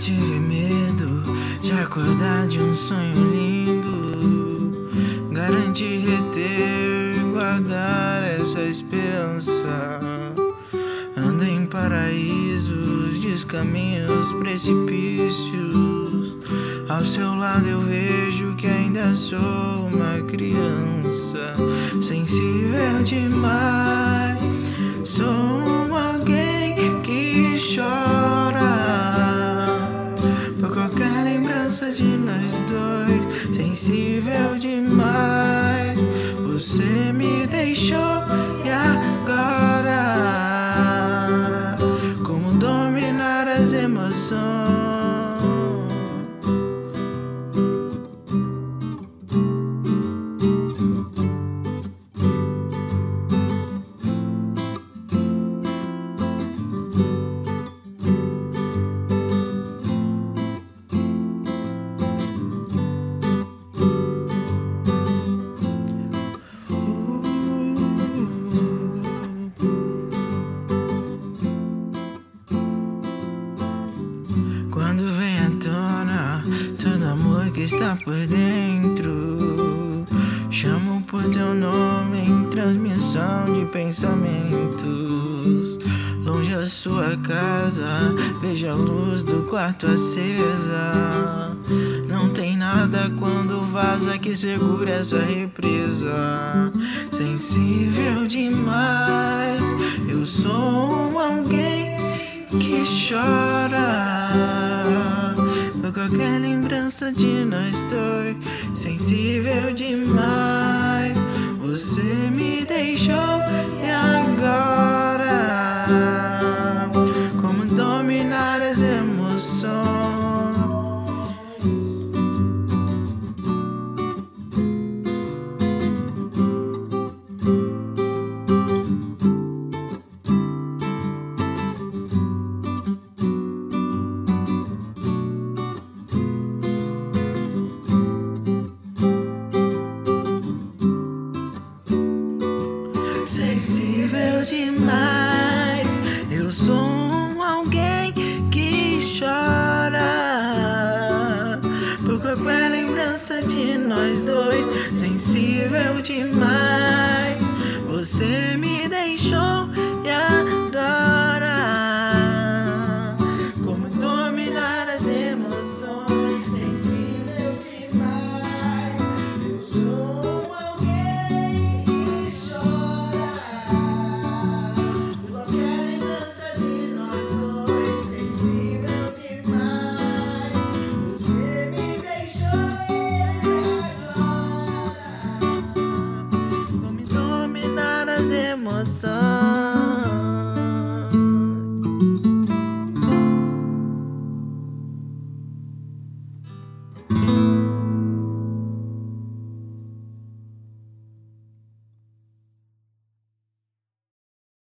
tive medo de acordar de um sonho lindo. Garantir, reter, guardar essa esperança. Ando em paraísos, descaminhos, precipícios. Ao seu lado eu vejo que ainda sou uma criança, sensível demais. Sou alguém que chora Você me deixou e agora como dominar as emoções? Que está por dentro, chamo por teu nome em transmissão de pensamentos. Longe a sua casa, vejo a luz do quarto acesa. Não tem nada quando vaza que segura essa represa. Sensível demais, eu sou alguém que chora qualquer lembrança de nós dois. Sensível demais, você me deixou Sensível demais, eu sou alguém que chora por qualquer lembrança de nós dois. Sensível demais, você me deixou awesome.